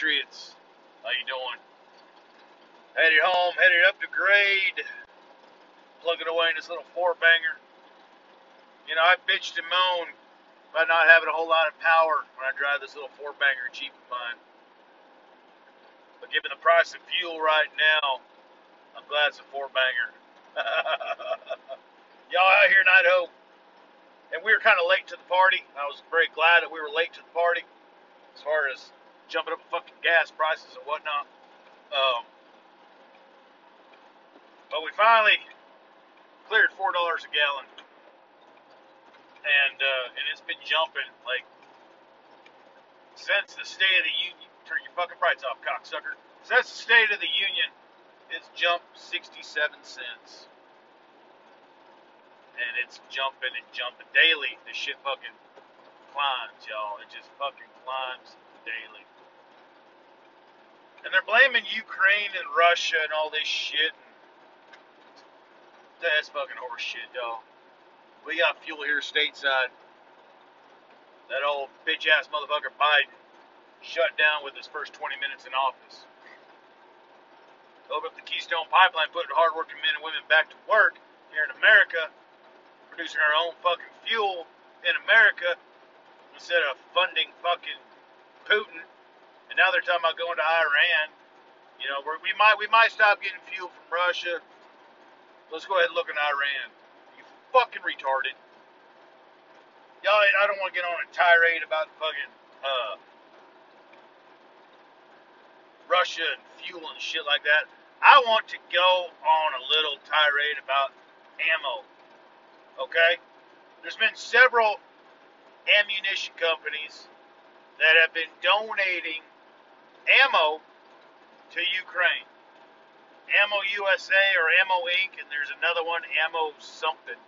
Patriots. How you doing? Headed home, headed up to grade, plugging away in this little four banger. You know, I bitched and moaned about not having a whole lot of power when I drive this little four banger Jeep of mine. But given the price of fuel right now, I'm glad it's a four banger. Y'all out here in Idaho, and we were kind of late to the party. I was very glad that we were late to the party as far as jumping up fucking gas prices and whatnot. Um, but we finally cleared four dollars a gallon, and uh, and it's been jumping like since the State of the Union. Turn your fucking price off, cocksucker. Since the State of the Union, it's jumped sixty-seven cents, and it's jumping and jumping daily. The shit fucking climbs, y'all. It just fucking climbs daily. And they're blaming Ukraine and Russia and all this shit. That's fucking horse shit, dog. We got fuel here stateside. That old bitch ass motherfucker Biden shut down with his first 20 minutes in office. Open up the Keystone Pipeline, putting hardworking men and women back to work here in America, producing our own fucking fuel in America instead of funding fucking Putin. And now they're talking about going to Iran. You know, we might we might stop getting fuel from Russia Let's go ahead and look in Iran. You fucking retarded. Y'all, I don't want to get on a tirade about fucking uh, Russia and fuel and shit like that. I want to go on a little tirade about ammo. Okay? There's been several ammunition companies that have been donating ammo to Ukraine. Ammo USA or Ammo Inc. and there's another one, Ammo something,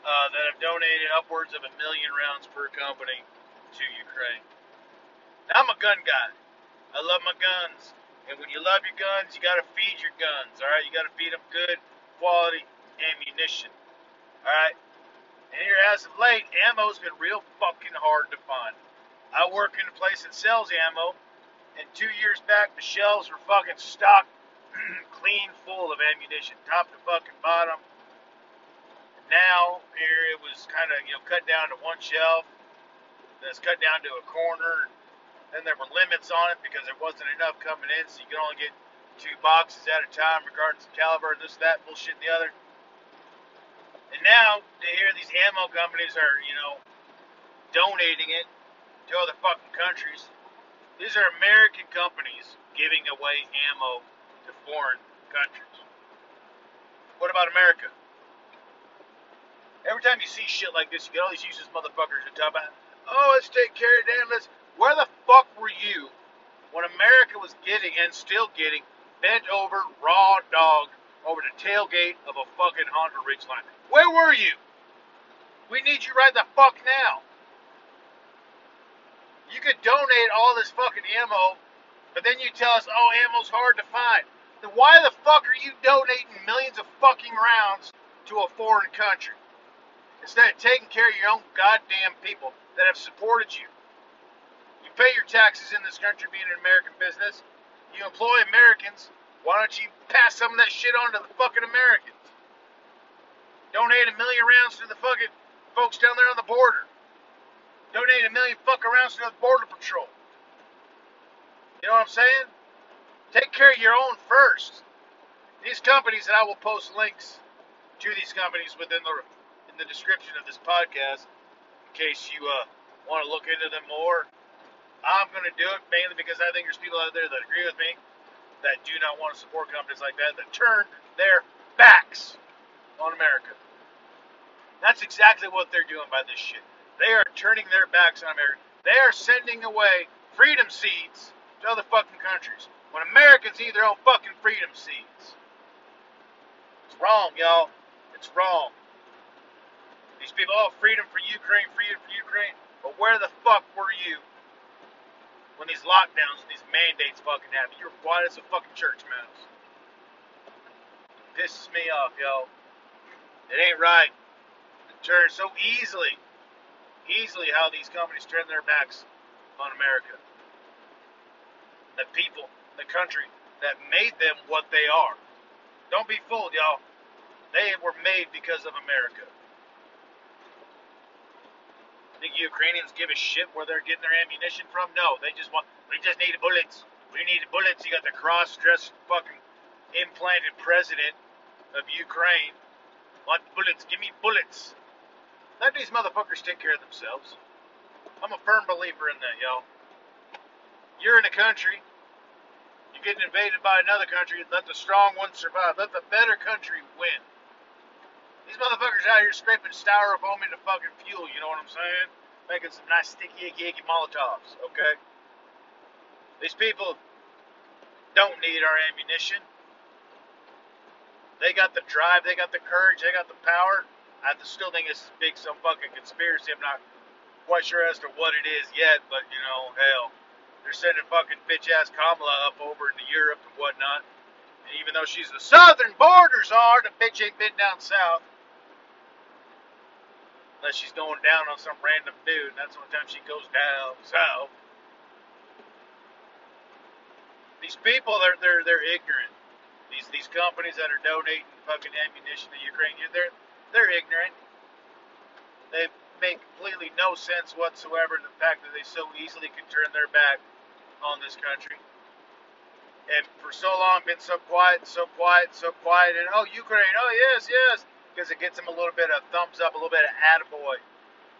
uh, that have donated upwards of a million rounds per company to Ukraine. Now, I'm a gun guy. I love my guns. And when you love your guns, you got to feed your guns, all right? You got to feed them good quality ammunition, all right? And here, as of late, ammo's been real fucking hard to find. I work in a place that sells ammo, and two years back, the shelves were fucking stocked clean full of ammunition, top to fucking bottom. Now here it was kind of you know cut down to one shelf, then it's cut down to a corner. Then there were limits on it because there wasn't enough coming in, so you could only get two boxes at a time, regardless of caliber, this, that, bullshit, and the other. And now to hear these ammo companies are you know donating it to other fucking countries. These are American companies giving away ammo to foreign countries. What about America? Every time you see shit like this, you get all these useless motherfuckers who talk about, oh, let's take care of them. Let's. Where the fuck were you when America was getting and still getting bent over, raw dog over the tailgate of a fucking Honda Ridgeline? Where were you? We need you right the fuck now. You could donate all this fucking ammo, but then you tell us, oh, ammo's hard to find then why the fuck are you donating millions of fucking rounds to a foreign country? Instead of taking care of your own goddamn people that have supported you. You pay your taxes in this country being an American business. You employ Americans. Why don't you pass some of that shit on to the fucking Americans? Donate a million rounds to the fucking folks down there on the border. Donate a million fuck rounds to the Border Patrol. You know what I'm saying? Take care of your own first. These companies, and I will post links to these companies within the in the description of this podcast, in case you uh, want to look into them more. I'm going to do it mainly because I think there's people out there that agree with me that do not want to support companies like that that turn their backs on America. That's exactly what they're doing by this shit. They are turning their backs on America. They are sending away freedom seeds to other fucking countries when Americans eat their own fucking freedom seeds. It's wrong, y'all. It's wrong. These people, oh, freedom for Ukraine, freedom for Ukraine. But where the fuck were you when these lockdowns and these mandates fucking happened? You're quiet as a fucking church mouse. Pisses me off, y'all. It ain't right. It turns so easily, easily how these companies turn their backs on America. the people, the country that made them what they are. Don't be fooled, y'all. They were made because of America. Think Ukrainians give a shit where they're getting their ammunition from? No, they just want. We just need bullets. We need bullets. You got the cross-dressed fucking implanted president of Ukraine. Want bullets? Give me bullets. Let these motherfuckers take care of themselves. I'm a firm believer in that, y'all. You're in a country. You're getting invaded by another country. Let the strong ones survive. Let the better country win. These motherfuckers out here scraping styrofoam into fucking fuel, you know what I'm saying? Making some nice sticky, icky, icky Molotovs, okay? These people don't need our ammunition. They got the drive, they got the courage, they got the power. I still think it's big some fucking conspiracy. I'm not quite sure as to what it is yet, but you know, hell, they're sending fucking bitch ass Kamala up over into Europe and whatnot. And even though she's the southern borders are, the bitch ain't been down south. Unless she's going down on some random dude, and that's the only time she goes down south. These people, they're they're they're ignorant. These these companies that are donating fucking ammunition to Ukraine, they're they're ignorant. They make completely no sense whatsoever. The fact that they so easily can turn their back on this country, and for so long been so quiet, so quiet, so quiet, and oh Ukraine, oh yes, yes, because it gets them a little bit of thumbs up, a little bit of attaboy.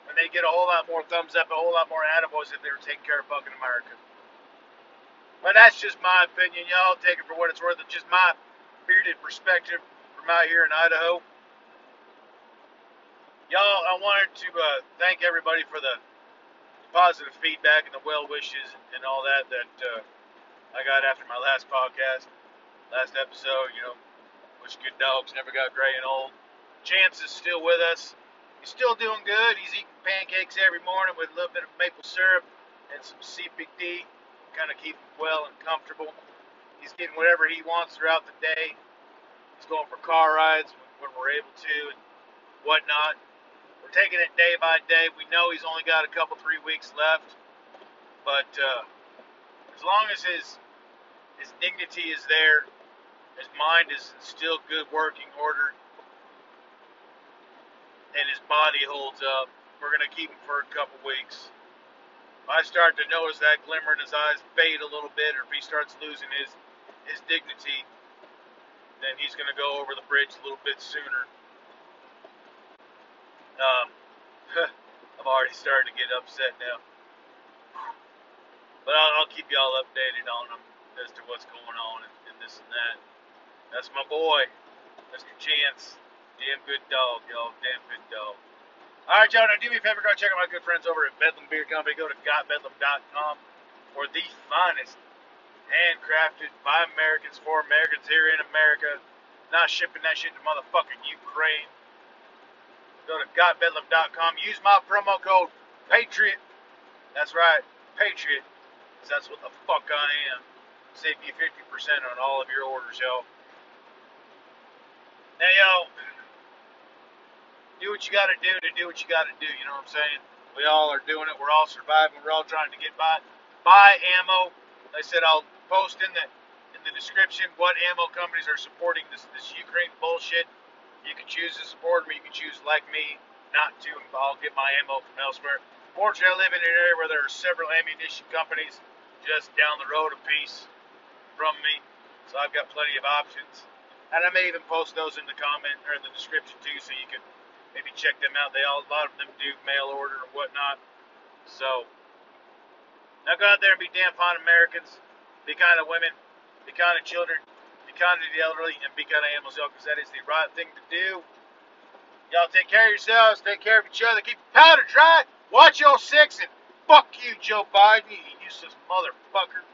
And they get a whole lot more thumbs up, a whole lot more attaboys if they were taking care of fucking America. But that's just my opinion. Y'all take it for what it's worth. It's just my bearded perspective from out here in Idaho. Y'all, I wanted to uh, thank everybody for the positive feedback and the well wishes and all that that uh, I got after my last podcast, last episode. You know, which good dogs never got gray and old. Chance is still with us. He's still doing good. He's eating pancakes every morning with a little bit of maple syrup and some CBD, kind of keep him well and comfortable. He's getting whatever he wants throughout the day. He's going for car rides when we're able to and whatnot. We're taking it day by day. We know he's only got a couple, three weeks left, but uh, as long as his his dignity is there, his mind is still good working order, and his body holds up, we're going to keep him for a couple weeks. If I start to notice that glimmer in his eyes fade a little bit, or if he starts losing his his dignity, then he's going to go over the bridge a little bit sooner. Um, I'm already starting to get upset now. But I'll, I'll keep y'all updated on them as to what's going on and, and this and that. That's my boy, Mr. Chance. Damn good dog, y'all. Damn good dog. All right, y'all. Now, do me a favor. Go check out my good friends over at Bedlam Beer Company. Go to gotbedlam.com for the finest handcrafted by Americans for Americans here in America. Not shipping that shit to motherfucking Ukraine. Go to gotbedlam.com. Use my promo code Patriot. That's right, Patriot. Cause that's what the fuck I am. Save you 50% on all of your orders, y'all. Now, y'all do what you got to do to do what you got to do. You know what I'm saying? We all are doing it. We're all surviving. We're all trying to get by. Buy ammo. Like I said I'll post in the in the description what ammo companies are supporting this this Ukraine bullshit. You can choose to support them. You can choose, like me, not to. and I'll get my ammo from elsewhere. Fortunately, I live in an area where there are several ammunition companies just down the road a piece from me, so I've got plenty of options. And I may even post those in the comment or in the description too, so you can maybe check them out. They all a lot of them do mail order or whatnot. So now go out there and be damn fine Americans. Be kind of women. Be kind of children. Be kind to the elderly, and be kind to animals, y'all, because that is the right thing to do. Y'all take care of yourselves. Take care of each other. Keep your powder dry. Watch your six, and fuck you, Joe Biden, you useless motherfucker.